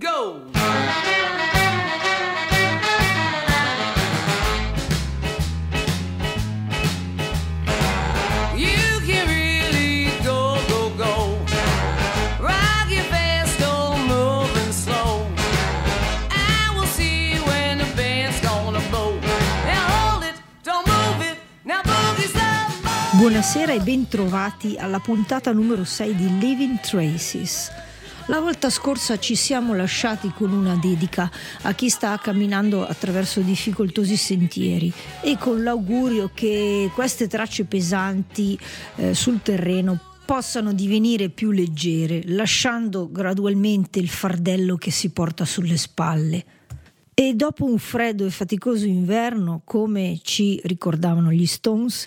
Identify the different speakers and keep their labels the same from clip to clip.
Speaker 1: Go!
Speaker 2: Buonasera e bentrovati alla puntata numero 6 di Living Traces. La volta scorsa ci siamo lasciati con una dedica a chi sta camminando attraverso difficoltosi sentieri e con l'augurio che queste tracce pesanti eh, sul terreno possano divenire più leggere, lasciando gradualmente il fardello che si porta sulle spalle. E dopo un freddo e faticoso inverno, come ci ricordavano gli Stones,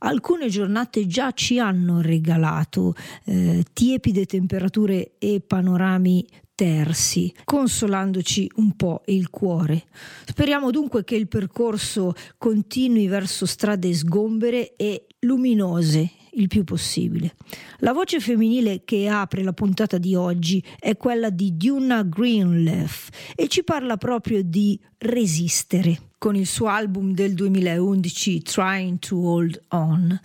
Speaker 2: alcune giornate già ci hanno regalato eh, tiepide temperature e panorami tersi, consolandoci un po' il cuore. Speriamo dunque che il percorso continui verso strade sgombere e luminose il più possibile. La voce femminile che apre la puntata di oggi è quella di Duna Greenleaf e ci parla proprio di resistere con il suo album del 2011 Trying to Hold On.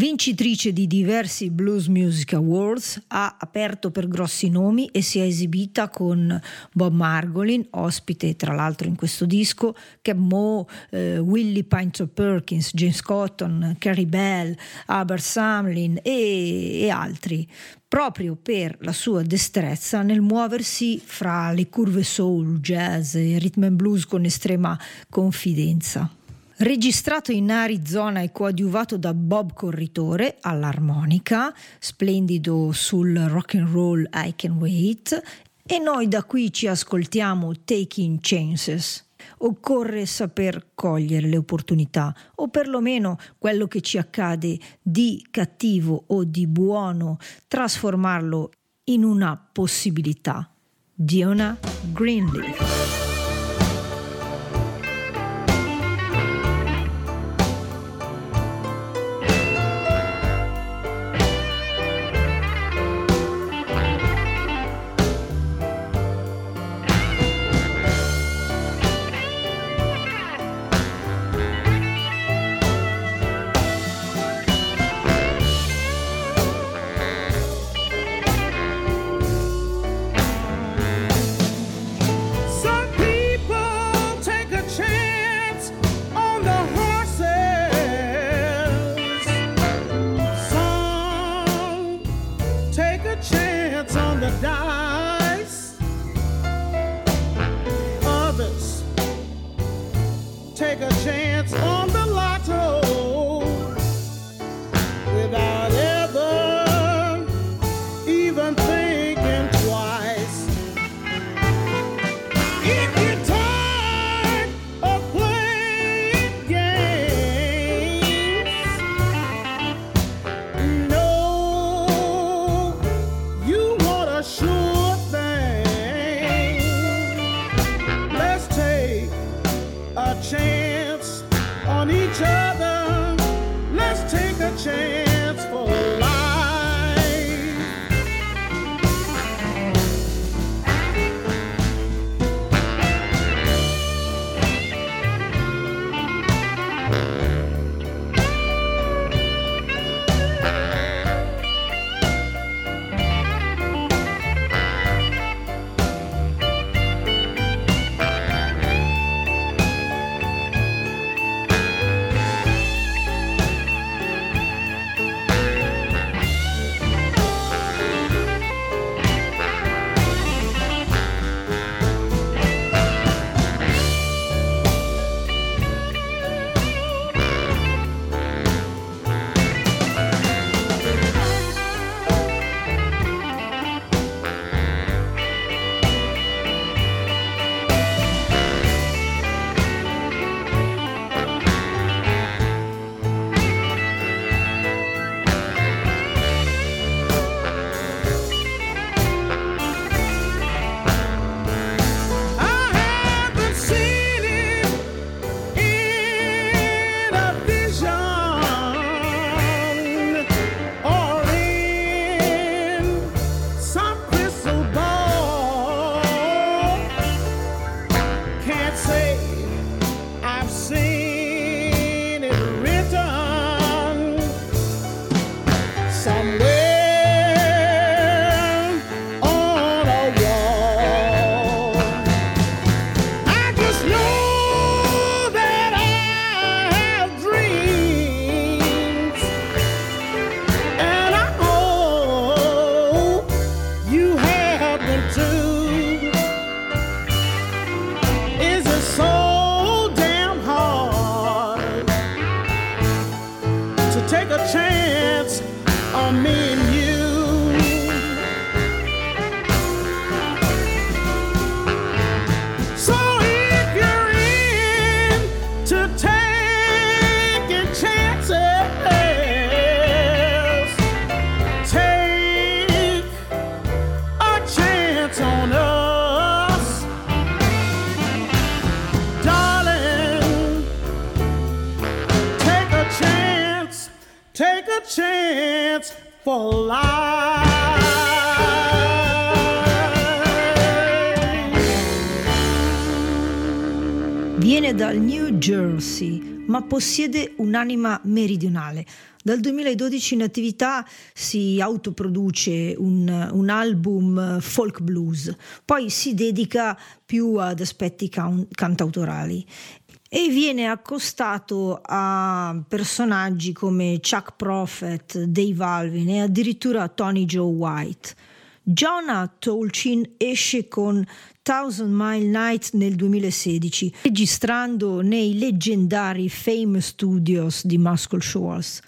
Speaker 2: Vincitrice di diversi Blues Music Awards, ha aperto per grossi nomi e si è esibita con Bob Margolin, ospite tra l'altro in questo disco, Keb Mo, eh, Willie Pinter Perkins, James Cotton, Carrie Bell, Aber Samlin e, e altri proprio per la sua destrezza nel muoversi fra le curve soul, jazz e rhythm and blues con estrema confidenza. Registrato in Arizona e coadiuvato da Bob Corritore all'armonica, splendido sul rock and roll I Can Wait, e noi da qui ci ascoltiamo Taking Chances. Occorre saper cogliere le opportunità o perlomeno quello che ci accade di cattivo o di buono, trasformarlo in una possibilità. Diona Greenleaf. song. Dal New Jersey, ma possiede un'anima meridionale. Dal 2012 in attività si autoproduce un, un album folk blues, poi si dedica più ad aspetti can- cantautorali e viene accostato a personaggi come Chuck Prophet, Dave Alvin e addirittura Tony Joe White. Jonah Tolchin esce con Thousand Mile Night nel 2016, registrando nei leggendari Fame Studios di Muscle Shoals.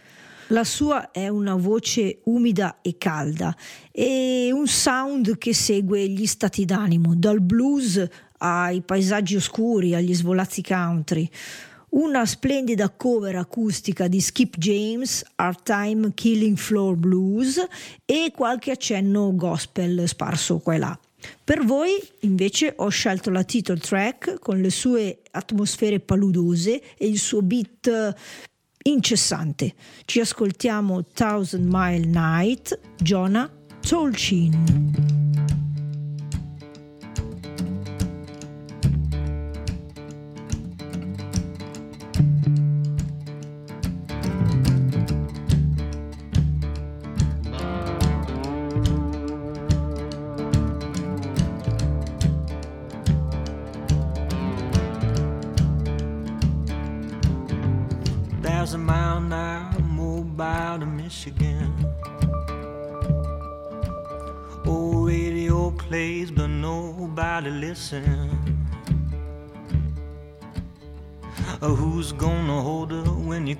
Speaker 2: La sua è una voce umida e calda e un sound che segue gli stati d'animo, dal blues ai paesaggi oscuri, agli svolazzi country. Una splendida cover acustica di Skip James, Art Time Killing Floor Blues e qualche accenno gospel sparso qua e là. Per voi invece ho scelto la title track con le sue atmosfere paludose e il suo beat incessante. Ci ascoltiamo Thousand Mile Night, Jonah Tolchin.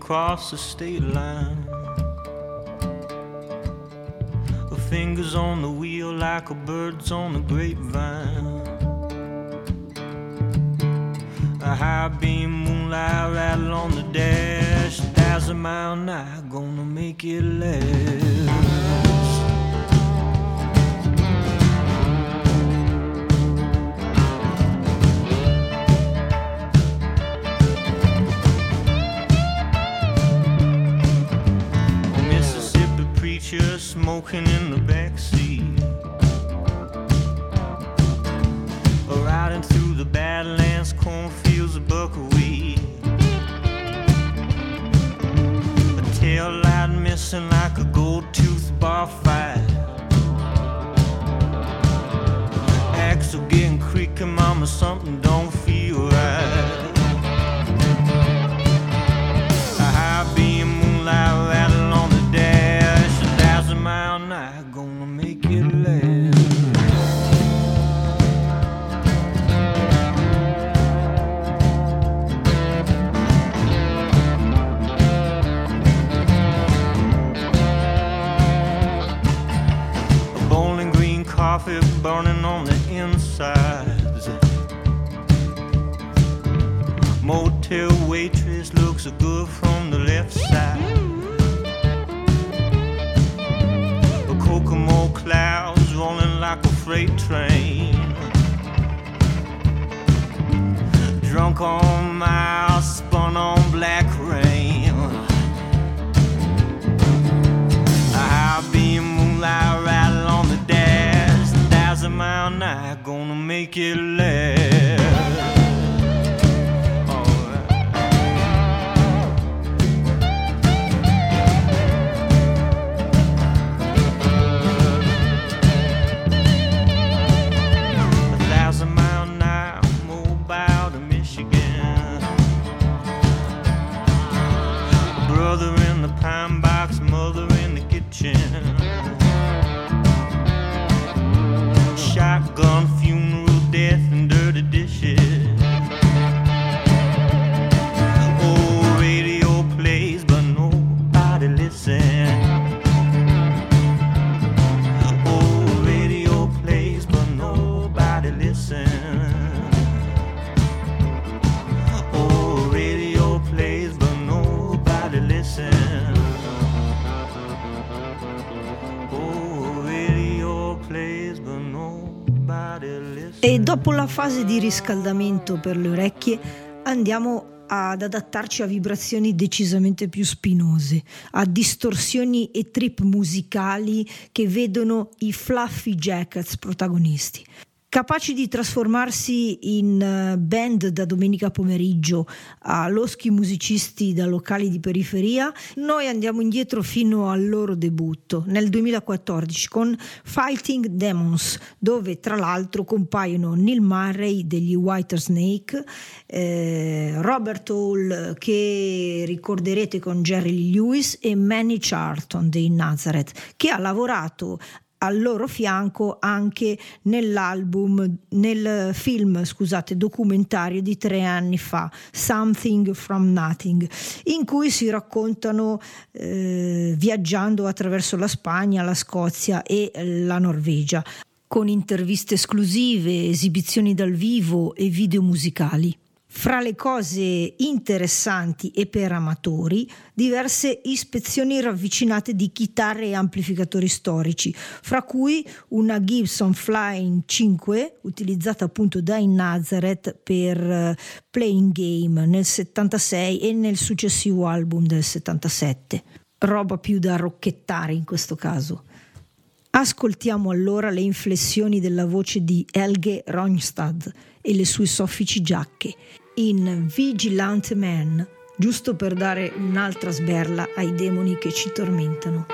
Speaker 3: When you cross the state line? Her fingers on the wheel like a bird's on the grapevine. A high beam moonlight rattle on the dash. A Thousand mile hour, gonna make it last. Smoking in the backseat. Riding through the Badlands, cornfields of buckwheat. A tail light missing like a gold tooth bar fight. Axle getting creaking, mama, something
Speaker 2: fase di riscaldamento per le orecchie andiamo ad adattarci a vibrazioni decisamente più spinose, a distorsioni e trip musicali che vedono i Fluffy Jackets protagonisti capaci di trasformarsi in eh, band da domenica pomeriggio a loschi musicisti da locali di periferia, noi andiamo indietro fino al loro debutto nel 2014 con Fighting Demons, dove tra l'altro compaiono Neil Murray degli White Snake, eh, Robert Hall che ricorderete con Jerry Lewis e Manny Charlton dei Nazareth, che ha lavorato al loro fianco anche nell'album, nel film, scusate, documentario di tre anni fa, Something from Nothing, in cui si raccontano eh, viaggiando attraverso la Spagna, la Scozia e la Norvegia, con interviste esclusive, esibizioni dal vivo e video musicali. Fra le cose interessanti e per amatori, diverse ispezioni ravvicinate di chitarre e amplificatori storici, fra cui una Gibson Flying 5 utilizzata appunto dai Nazareth per uh, Playing Game nel 76 e nel successivo album del 77. Roba più da rocchettare in questo caso. Ascoltiamo allora le inflessioni della voce di Helge Ronstad e le sue soffici giacche in Vigilante Man, giusto per dare un'altra sberla ai demoni che ci tormentano.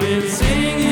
Speaker 4: been
Speaker 2: singing.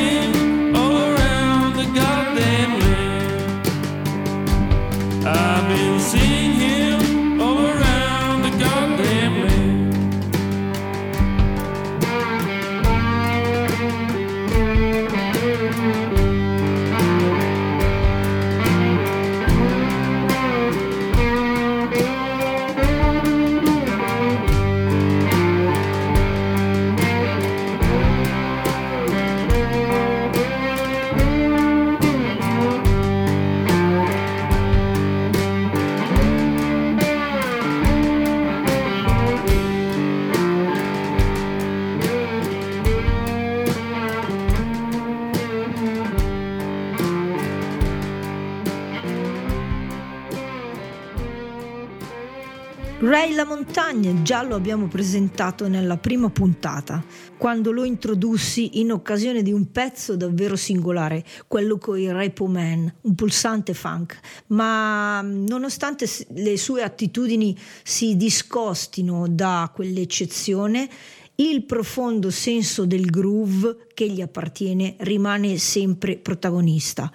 Speaker 2: Montagne già lo abbiamo presentato nella prima puntata, quando lo introdussi in occasione di un pezzo davvero singolare, quello con i Repo Man, un pulsante funk, ma nonostante s- le sue attitudini si discostino da quell'eccezione, il profondo senso del groove che gli appartiene rimane sempre protagonista.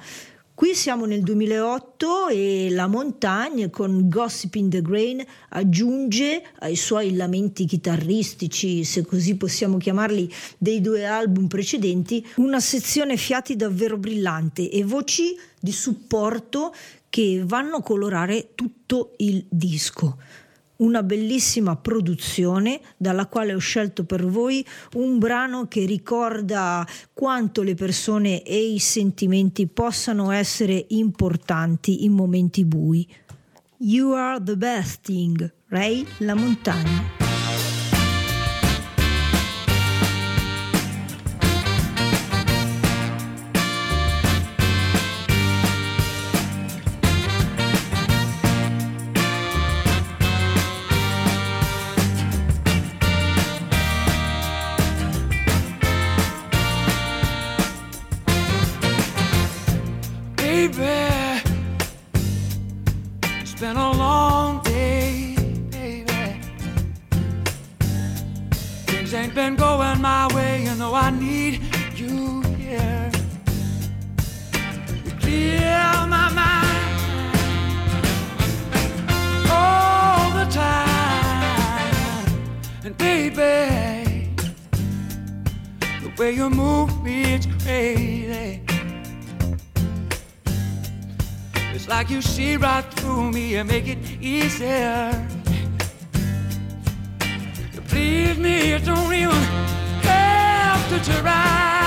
Speaker 2: Qui siamo nel 2008 e la Montagne con Gossip in the Grain aggiunge ai suoi lamenti chitarristici, se così possiamo chiamarli, dei due album precedenti, una sezione fiati davvero brillante e voci di supporto che vanno a colorare tutto il disco una bellissima produzione dalla quale ho scelto per voi un brano che ricorda quanto le persone e i sentimenti possano essere importanti in momenti bui. You are the best thing, Ray La Montagna.
Speaker 4: You move me, it's crazy. It's like you see right through me and make it easier. You please me, you don't even have to try.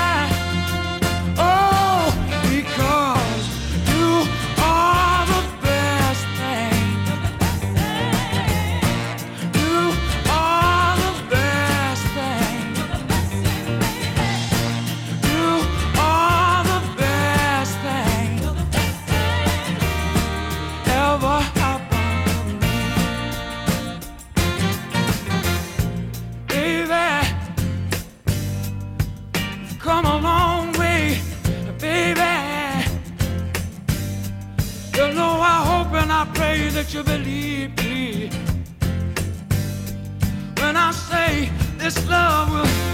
Speaker 4: I say this love will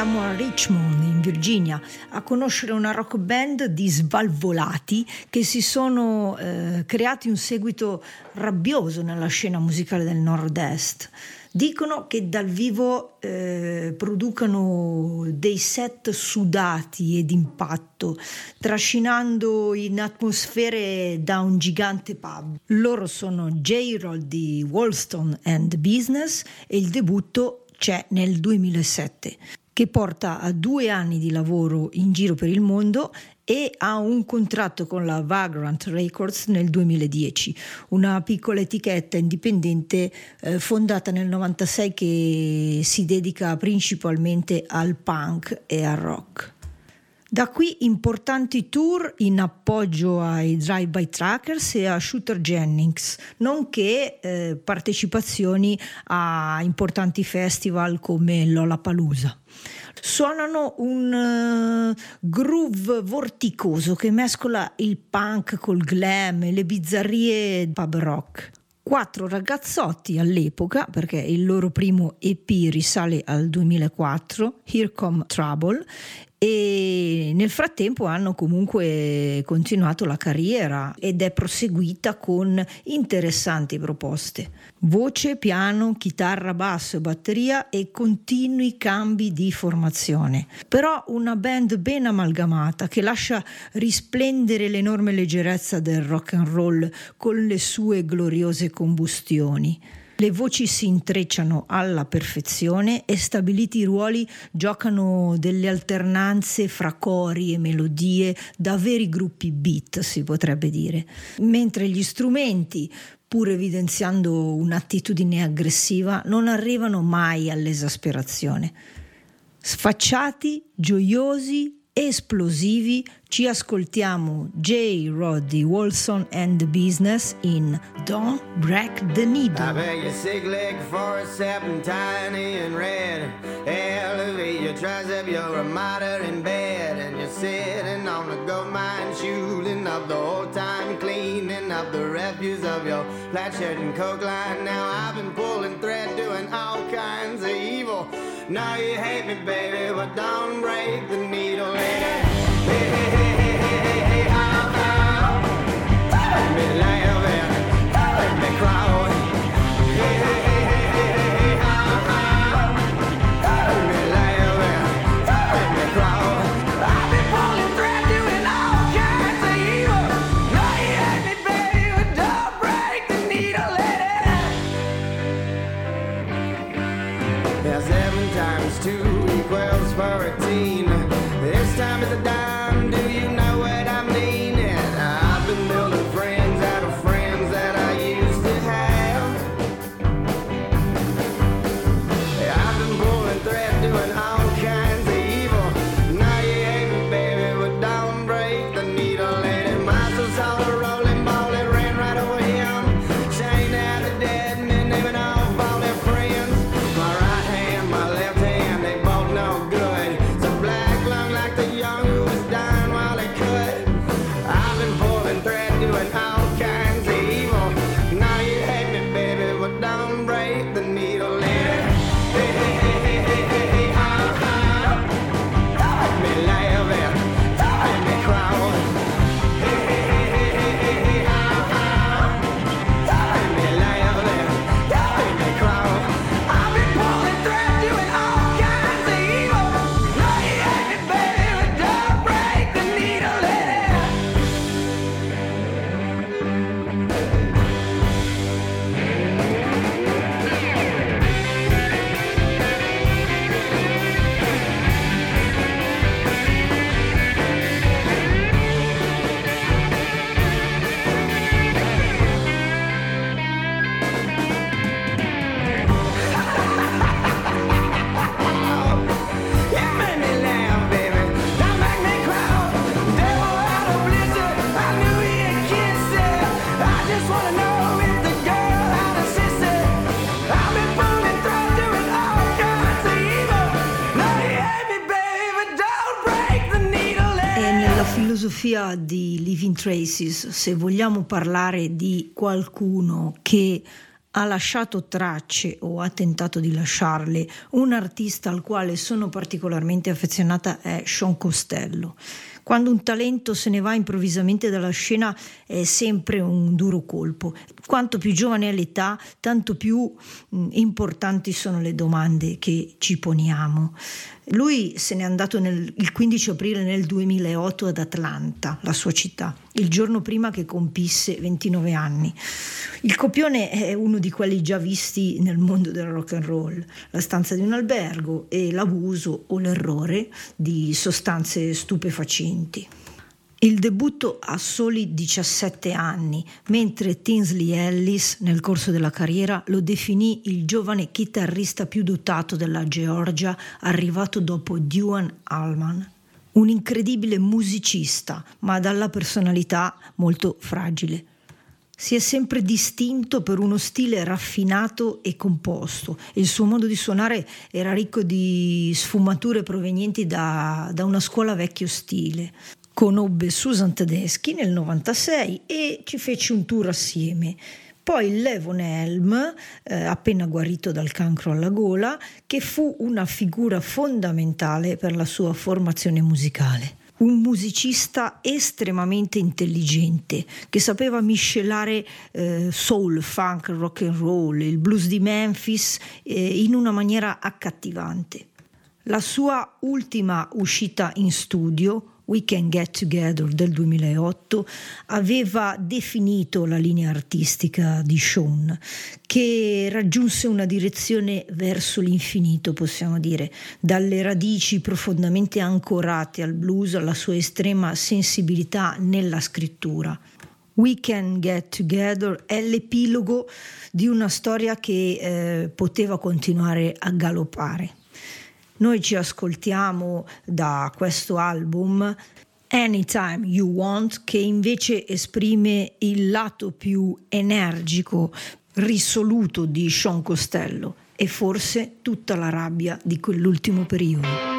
Speaker 2: E andiamo a Richmond, in Virginia, a conoscere una rock band di svalvolati che si sono eh, creati un seguito rabbioso nella scena musicale del nord-est. Dicono che dal vivo eh, producano dei set sudati ed impatto, trascinando in atmosfere da un gigante pub. Loro sono J-Roll di Wolston and Business e il debutto c'è nel 2007 che porta a due anni di lavoro in giro per il mondo e ha un contratto con la Vagrant Records nel 2010, una piccola etichetta indipendente eh, fondata nel 96 che si dedica principalmente al punk e al rock. Da qui importanti tour in appoggio ai Drive-By Trackers e a Shooter Jennings, nonché eh, partecipazioni a importanti festival come Lollapalooza suonano un uh, groove vorticoso che mescola il punk col glam e le bizzarrie pub rock. Quattro ragazzotti all'epoca, perché il loro primo EP risale al 2004, Here Come Trouble, e nel frattempo hanno comunque continuato la carriera ed è proseguita con interessanti proposte. Voce, piano, chitarra, basso e batteria e continui cambi di formazione. Però una band ben amalgamata che lascia risplendere l'enorme leggerezza del rock and roll con le sue gloriose combustioni. Le voci si intrecciano alla perfezione e stabiliti i ruoli giocano delle alternanze fra cori e melodie da veri gruppi beat, si potrebbe dire. Mentre gli strumenti pur evidenziando un'attitudine aggressiva, non arrivano mai all'esasperazione. Sfacciati, gioiosi, esplosivi, ci ascoltiamo J. Roddy Wolson and the Business in Don't Break the
Speaker 5: I
Speaker 2: Needle.
Speaker 5: your sick leg for a seven tiny and red. Elevate your tricep, you're a martyr in bed. And you're sitting on the gold mine, shooting up the old time, cleaning up the refuse of your shirt and coke line. Now I've been pulling thread, doing all kinds of evil. Now you hate me, baby, but don't break the needle. Hey, hey, hey, hey, hey, hey, hey? Let me laugh and let me cry. Hey,
Speaker 2: filosofia di Living Traces, se vogliamo parlare di qualcuno che ha lasciato tracce o ha tentato di lasciarle, un artista al quale sono particolarmente affezionata è Sean Costello. Quando un talento se ne va improvvisamente dalla scena è sempre un duro colpo. Quanto più giovane è l'età, tanto più importanti sono le domande che ci poniamo. Lui se n'è andato nel- il 15 aprile nel 2008 ad Atlanta, la sua città, il giorno prima che compisse 29 anni. Il copione è uno di quelli già visti nel mondo del rock and roll, la stanza di un albergo e l'abuso o l'errore di sostanze stupefacenti. Il debutto a soli 17 anni, mentre Tinsley Ellis nel corso della carriera lo definì il giovane chitarrista più dotato della Georgia arrivato dopo Duane Allman. Un incredibile musicista, ma dalla personalità molto fragile. Si è sempre distinto per uno stile raffinato e composto. Il suo modo di suonare era ricco di sfumature provenienti da, da una scuola vecchio stile. Conobbe Susan Tedeschi nel 96 e ci fece un tour assieme. Poi Levon Helm, eh, appena guarito dal cancro alla gola, che fu una figura fondamentale per la sua formazione musicale un musicista estremamente intelligente che sapeva miscelare eh, soul, funk, rock and roll, il blues di Memphis eh, in una maniera accattivante. La sua ultima uscita in studio, We Can Get Together del 2008 aveva definito la linea artistica di Sean, che raggiunse una direzione verso l'infinito, possiamo dire, dalle radici profondamente ancorate al blues alla sua estrema sensibilità nella scrittura. We Can Get Together è l'epilogo di una storia che eh, poteva continuare a galoppare. Noi ci ascoltiamo da questo album Anytime You Want, che invece esprime il lato più energico, risoluto di Sean Costello e forse tutta la rabbia di quell'ultimo periodo.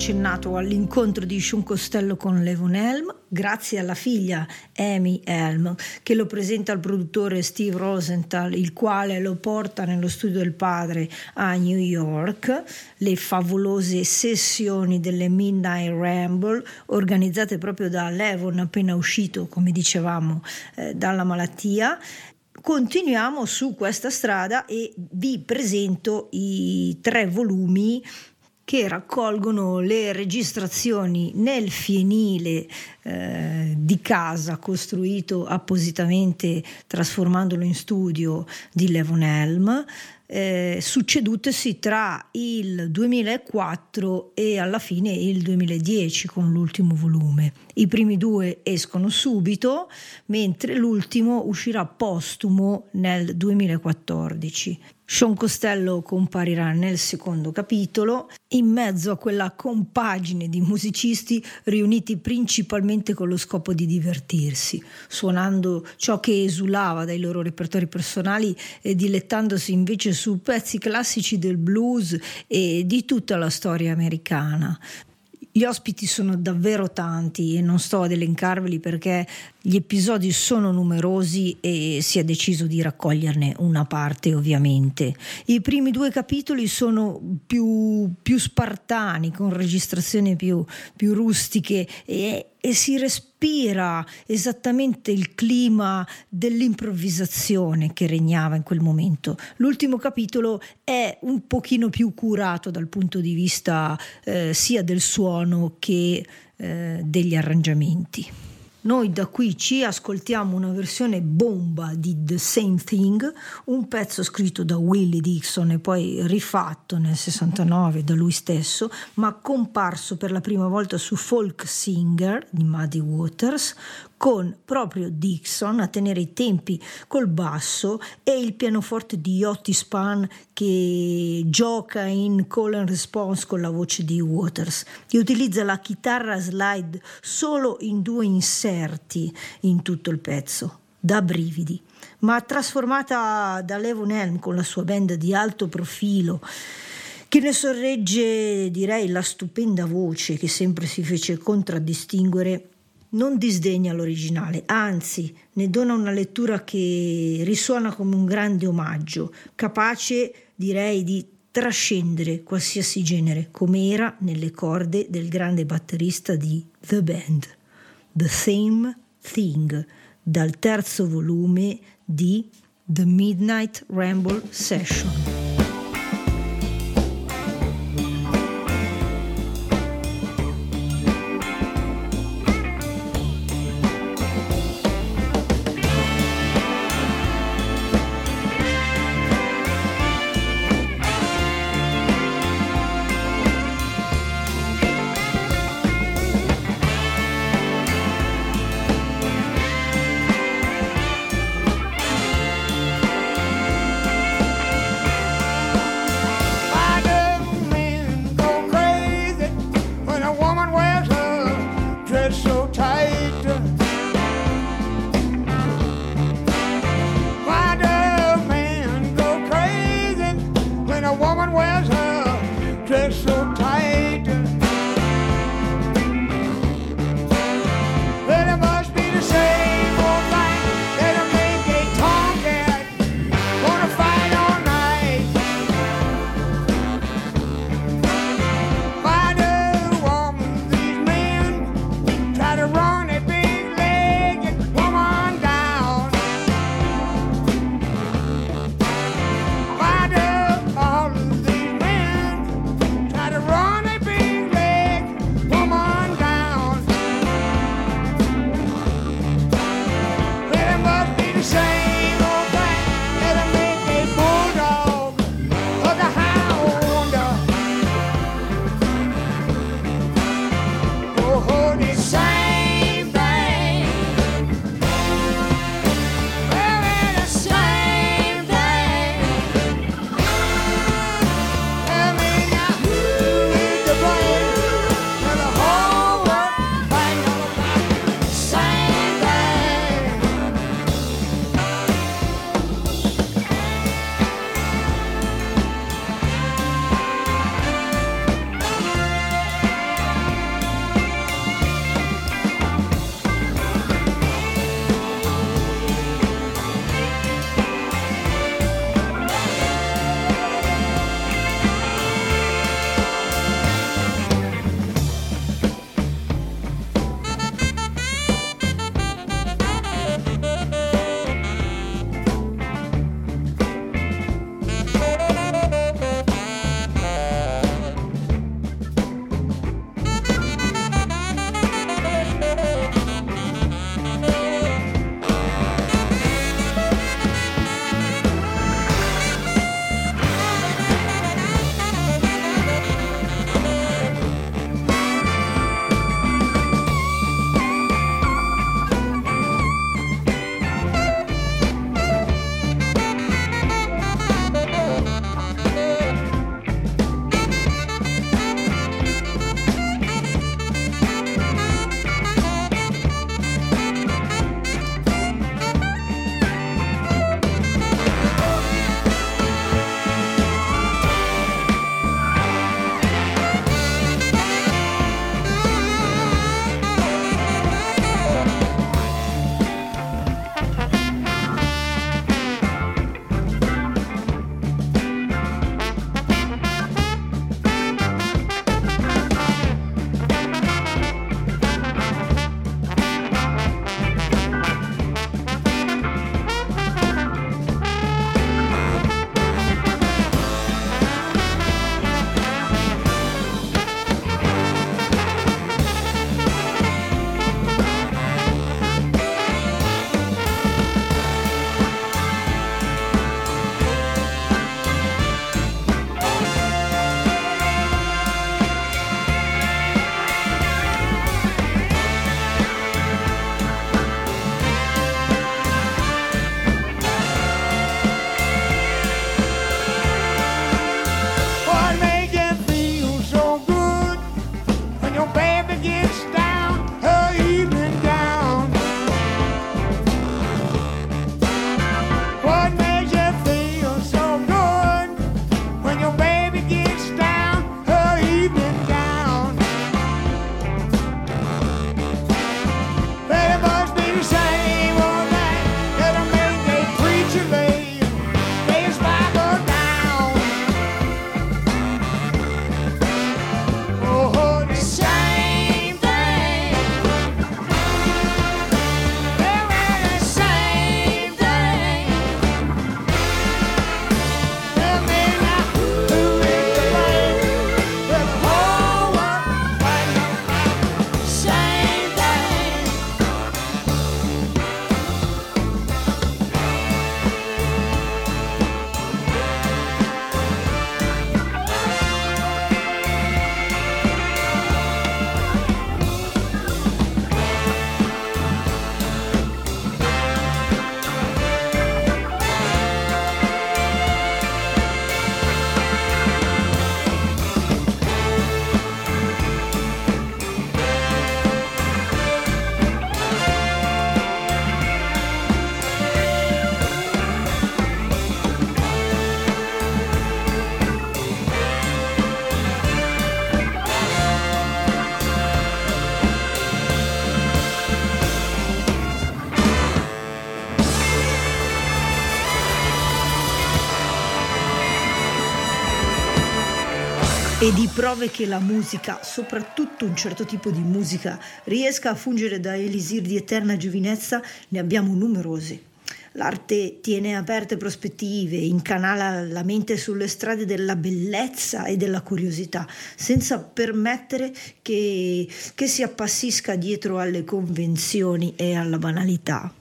Speaker 2: Accennato all'incontro di Sean Costello con Levon Helm, grazie alla figlia Amy Helm, che lo presenta al produttore Steve Rosenthal, il quale lo porta nello studio del padre a New York, le favolose sessioni delle Midnight Ramble, organizzate proprio da Levon appena uscito, come dicevamo, eh, dalla malattia, continuiamo su questa strada e vi presento i tre volumi che raccolgono le registrazioni nel fienile eh, di casa costruito appositamente trasformandolo in studio di Levon Helm eh, succedutesi tra il 2004 e alla fine il 2010 con l'ultimo volume. I primi due escono subito, mentre l'ultimo uscirà postumo nel 2014. Sean Costello comparirà nel secondo capitolo, in mezzo a quella compagine di musicisti riuniti principalmente con lo scopo di divertirsi, suonando ciò che esulava dai loro repertori personali e dilettandosi invece su pezzi classici del blues e di tutta la storia americana. Gli ospiti sono davvero tanti e non sto ad elencarveli perché gli episodi sono numerosi e si è deciso di raccoglierne una parte ovviamente. I primi due capitoli sono più, più spartani, con registrazioni più, più rustiche e, e si respira esattamente il clima dell'improvvisazione che regnava in quel momento. L'ultimo capitolo è un pochino più curato dal punto di vista eh, sia del suono che eh, degli arrangiamenti. Noi da qui ci ascoltiamo una versione bomba di The Same Thing, un pezzo scritto da Willie Dixon e poi rifatto nel 69 da lui stesso, ma comparso per la prima volta su Folk Singer di Muddy Waters, con proprio Dixon a tenere i tempi col basso e il pianoforte di Otis Pan che gioca in call and response con la voce di Waters, che utilizza la chitarra slide solo in due inserti in tutto il pezzo, da brividi, ma trasformata da Levon Helm con la sua band di alto profilo che ne sorregge direi la stupenda voce che sempre si fece contraddistinguere non disdegna l'originale, anzi ne dona una lettura che risuona come un grande omaggio, capace direi di trascendere qualsiasi genere, come era nelle corde del grande batterista di The Band. The Same Thing, dal terzo volume di The Midnight Ramble Session. Prove che la musica, soprattutto un certo tipo di musica, riesca a fungere da elisir di eterna giovinezza, ne abbiamo numerosi. L'arte tiene aperte prospettive, incanala la mente sulle strade della bellezza e della curiosità, senza permettere che, che si appassisca dietro alle convenzioni e alla banalità.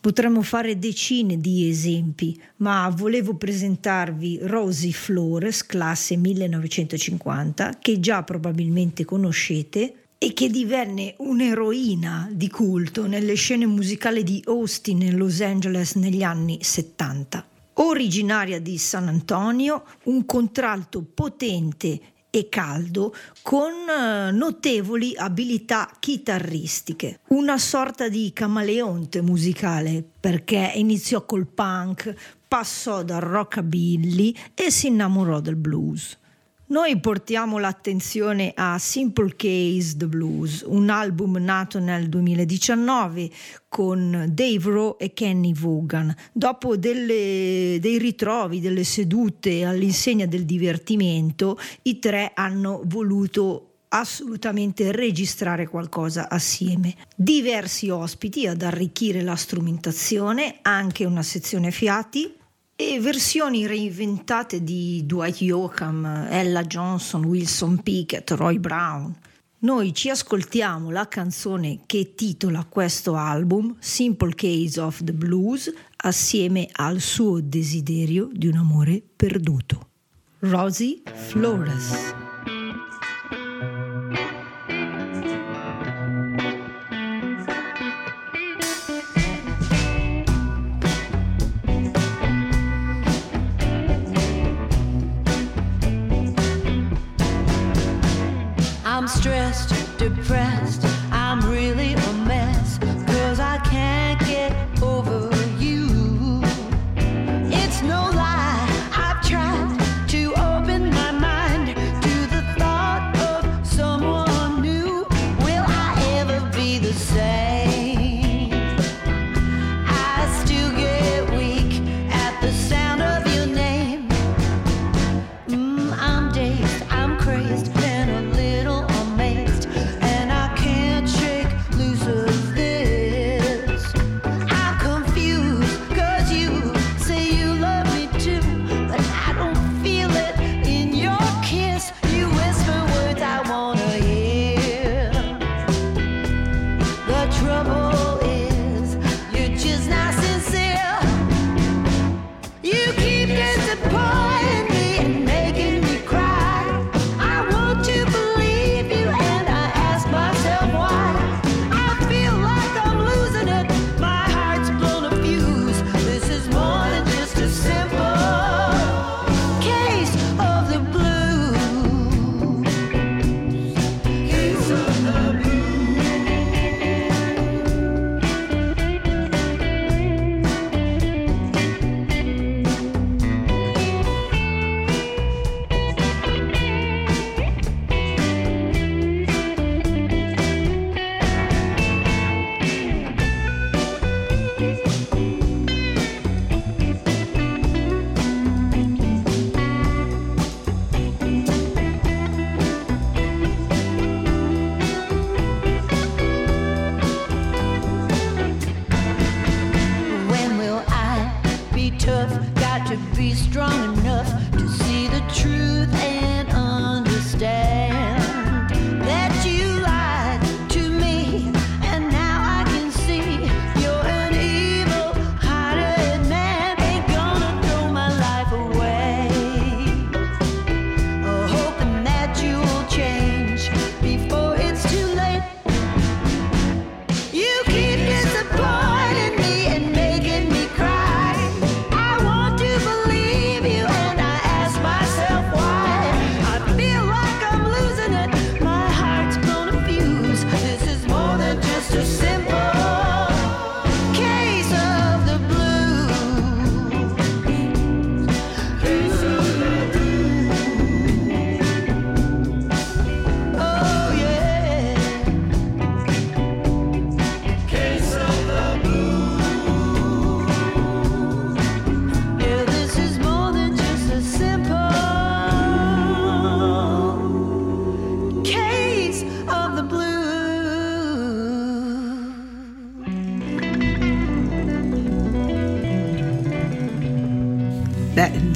Speaker 2: Potremmo fare decine di esempi, ma volevo presentarvi Rosie Flores, classe 1950, che già probabilmente conoscete e che divenne un'eroina di culto nelle scene musicali di Austin e Los Angeles negli anni 70. Originaria di San Antonio, un contralto potente e caldo con eh, notevoli abilità chitarristiche. Una sorta di camaleonte musicale perché iniziò col punk, passò dal rockabilly e si innamorò del blues. Noi portiamo l'attenzione a Simple Case The Blues, un album nato nel 2019 con Dave Rowe e Kenny Vaughan. Dopo delle, dei ritrovi, delle sedute all'insegna del divertimento, i tre hanno voluto assolutamente registrare qualcosa assieme. Diversi ospiti ad arricchire la strumentazione, anche una sezione fiati e versioni reinventate di Dwight Yoakam, Ella Johnson, Wilson Pickett, Roy Brown. Noi ci ascoltiamo la canzone che titola questo album, Simple Case of the Blues, assieme al suo desiderio di un amore perduto. Rosie Flores.
Speaker 6: Stressed,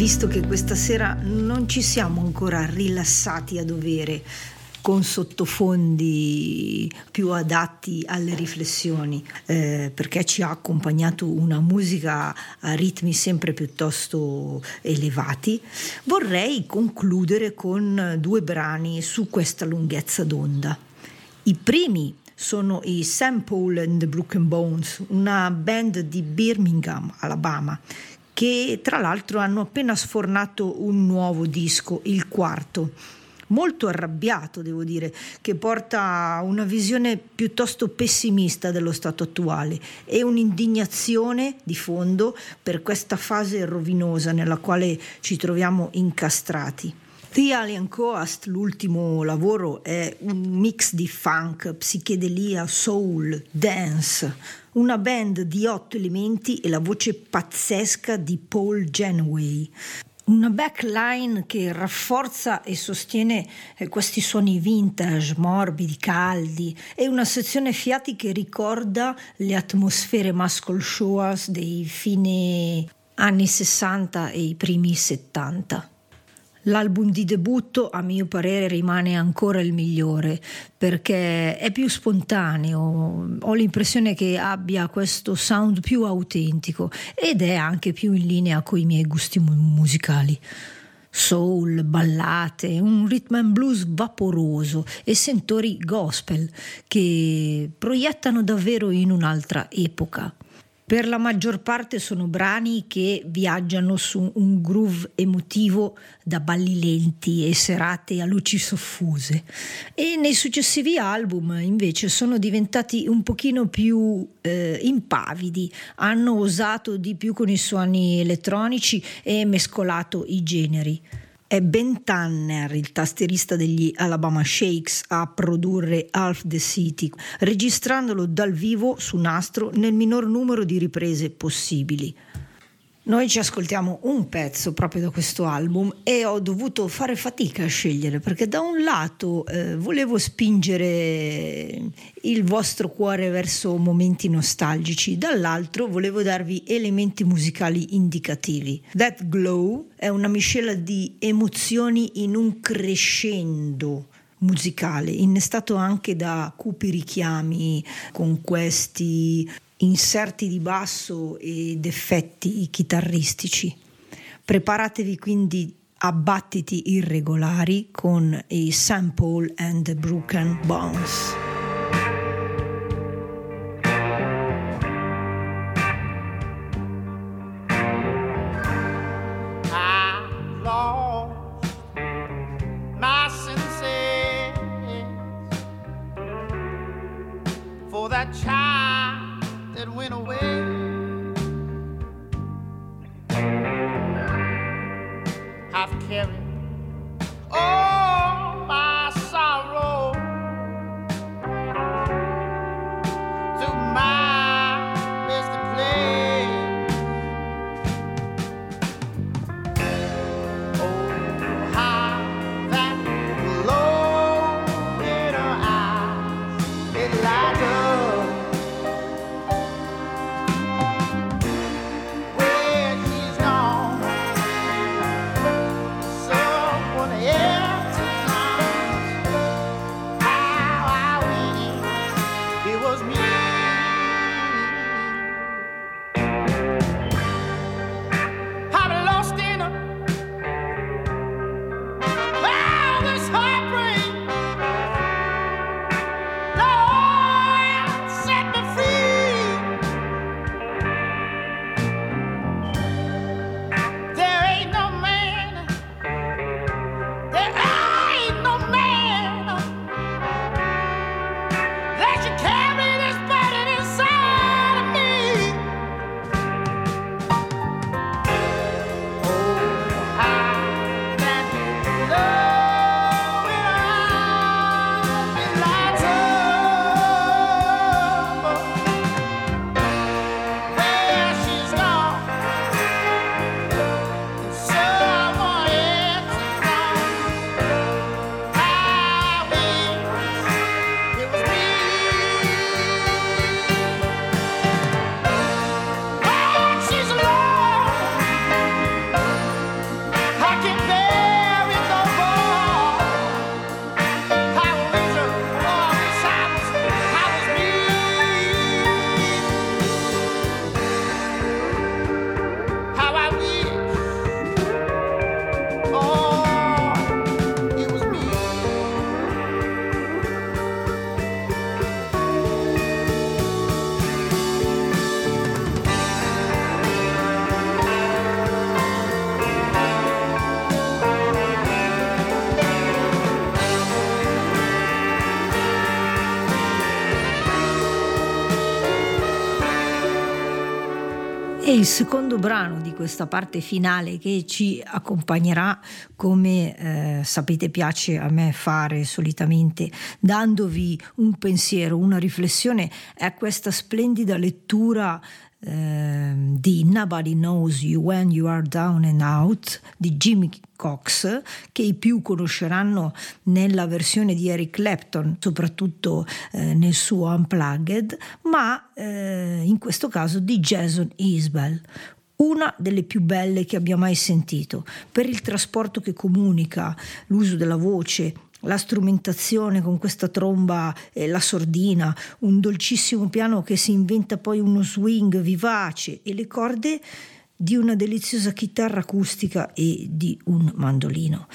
Speaker 2: visto che questa sera non ci siamo ancora rilassati a dovere con sottofondi più adatti alle riflessioni, eh, perché ci ha accompagnato una musica a ritmi sempre piuttosto elevati, vorrei concludere con due brani su questa lunghezza d'onda. I primi sono i Sam Paul and the Broken Bones, una band di Birmingham, Alabama, che tra l'altro hanno appena sfornato un nuovo disco, il quarto. Molto arrabbiato, devo dire, che porta una visione piuttosto pessimista dello stato attuale e un'indignazione di fondo per questa fase rovinosa nella quale ci troviamo incastrati. The Alien Coast, l'ultimo lavoro, è un mix di funk, psichedelia, soul, dance, una band di otto elementi e la voce pazzesca di Paul Genway. Una backline che rafforza e sostiene eh, questi suoni vintage, morbidi, caldi e una sezione fiati che ricorda le atmosfere muscle shows dei fine anni 60 e i primi 70. L'album di debutto, a mio parere, rimane ancora il migliore perché è più spontaneo, ho l'impressione che abbia questo sound più autentico ed è anche più in linea con i miei gusti mu- musicali. Soul, ballate, un rhythm and blues vaporoso e sentori gospel che proiettano davvero in un'altra epoca. Per la maggior parte sono brani che viaggiano su un groove emotivo da balli lenti e serate a luci soffuse e nei successivi album invece sono diventati un pochino più eh, impavidi, hanno osato di più con i suoni elettronici e mescolato i generi. È Ben Tanner, il tastierista degli Alabama Shakes, a produrre Half the City, registrandolo dal vivo su nastro nel minor numero di riprese possibili. Noi ci ascoltiamo un pezzo proprio da questo album e ho dovuto fare fatica a scegliere perché da un lato eh, volevo spingere il vostro cuore verso momenti nostalgici, dall'altro volevo darvi elementi musicali indicativi. That Glow è una miscela di emozioni in un crescendo musicale, innestato anche da cupi richiami con questi inserti di basso ed effetti chitarristici. Preparatevi quindi a battiti irregolari con i Sample and Broken Bones. Il secondo brano di questa parte finale che ci accompagnerà come eh, sapete piace a me fare solitamente dandovi un pensiero, una riflessione è questa splendida lettura di Nobody Knows You When You Are Down and Out di Jimmy Cox che i più conosceranno nella versione di Eric Clapton soprattutto eh, nel suo Unplugged ma eh, in questo caso di Jason Isbell una delle più belle che abbia mai sentito. Per il trasporto che comunica l'uso della voce la strumentazione con questa tromba e la sordina, un dolcissimo piano che si inventa poi uno swing vivace e le corde di una deliziosa chitarra acustica e di un mandolino.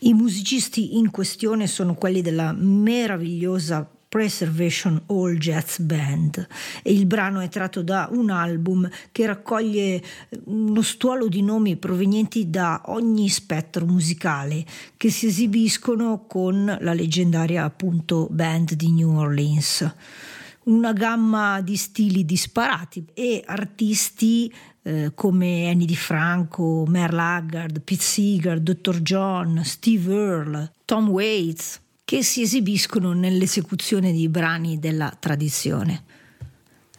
Speaker 2: I musicisti in questione sono quelli della meravigliosa Preservation All Jazz Band e il brano è tratto da un album che raccoglie uno stuolo di nomi provenienti da ogni spettro musicale che si esibiscono con la leggendaria appunto band di New Orleans. Una gamma di stili disparati e artisti eh, come Annie Di Franco, Merle Haggard, Pete Seeger, Dr. John, Steve Earle, Tom Waits, che si esibiscono nell'esecuzione di brani della tradizione.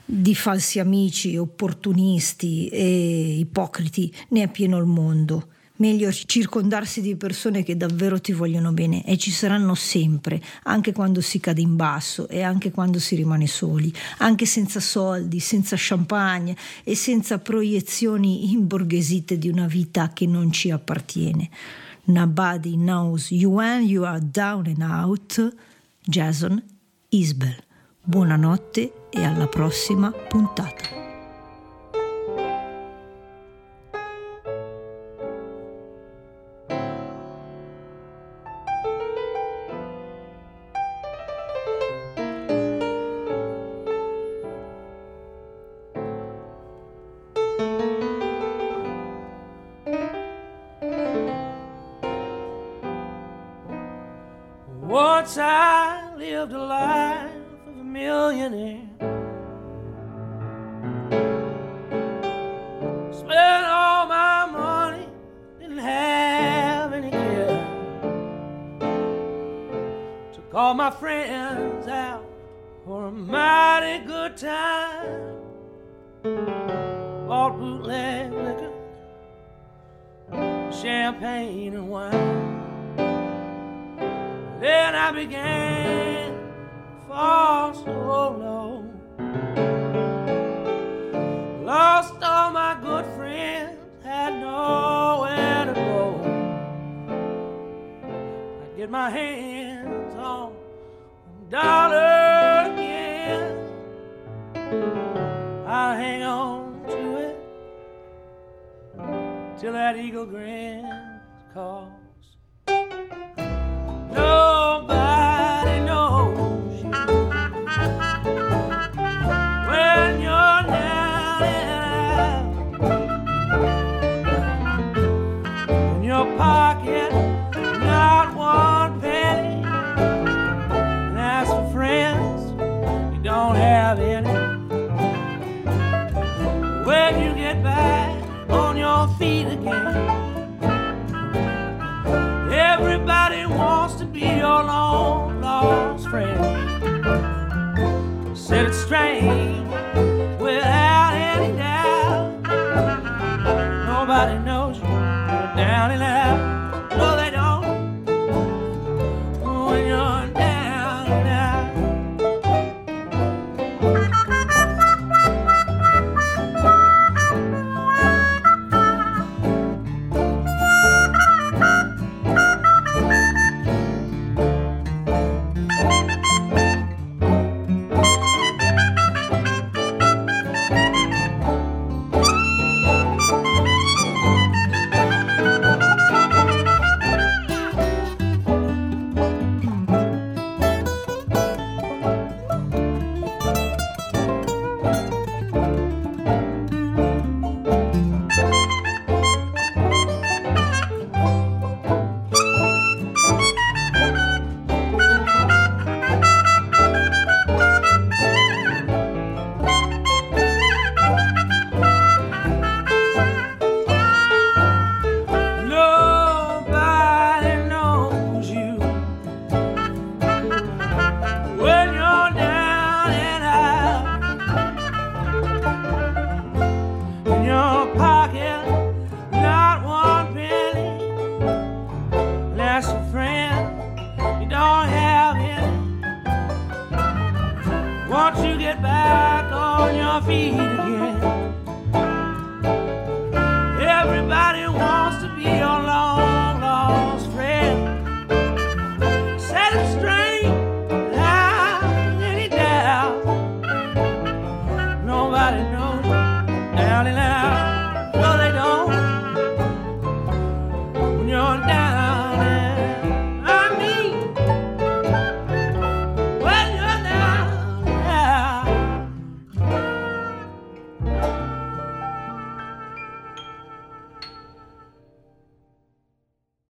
Speaker 2: Di falsi amici, opportunisti e ipocriti ne è pieno il mondo. Meglio circondarsi di persone che davvero ti vogliono bene e ci saranno sempre, anche quando si cade in basso e anche quando si rimane soli, anche senza soldi, senza champagne e senza proiezioni imborghesite di una vita che non ci appartiene. Nobody knows you when you are down and out. Jason Isbell. Buonanotte e alla prossima puntata.
Speaker 4: Lived a life of a millionaire. Spent all my money, didn't have any care. Took all my friends out for a mighty good time. Bought bootleg liquor, champagne and wine. Then I began to fall so low. Lost all my good friends, had nowhere to go. I get my hands on a dollar again. I'll hang on to it till that eagle grin calls. Nobody right.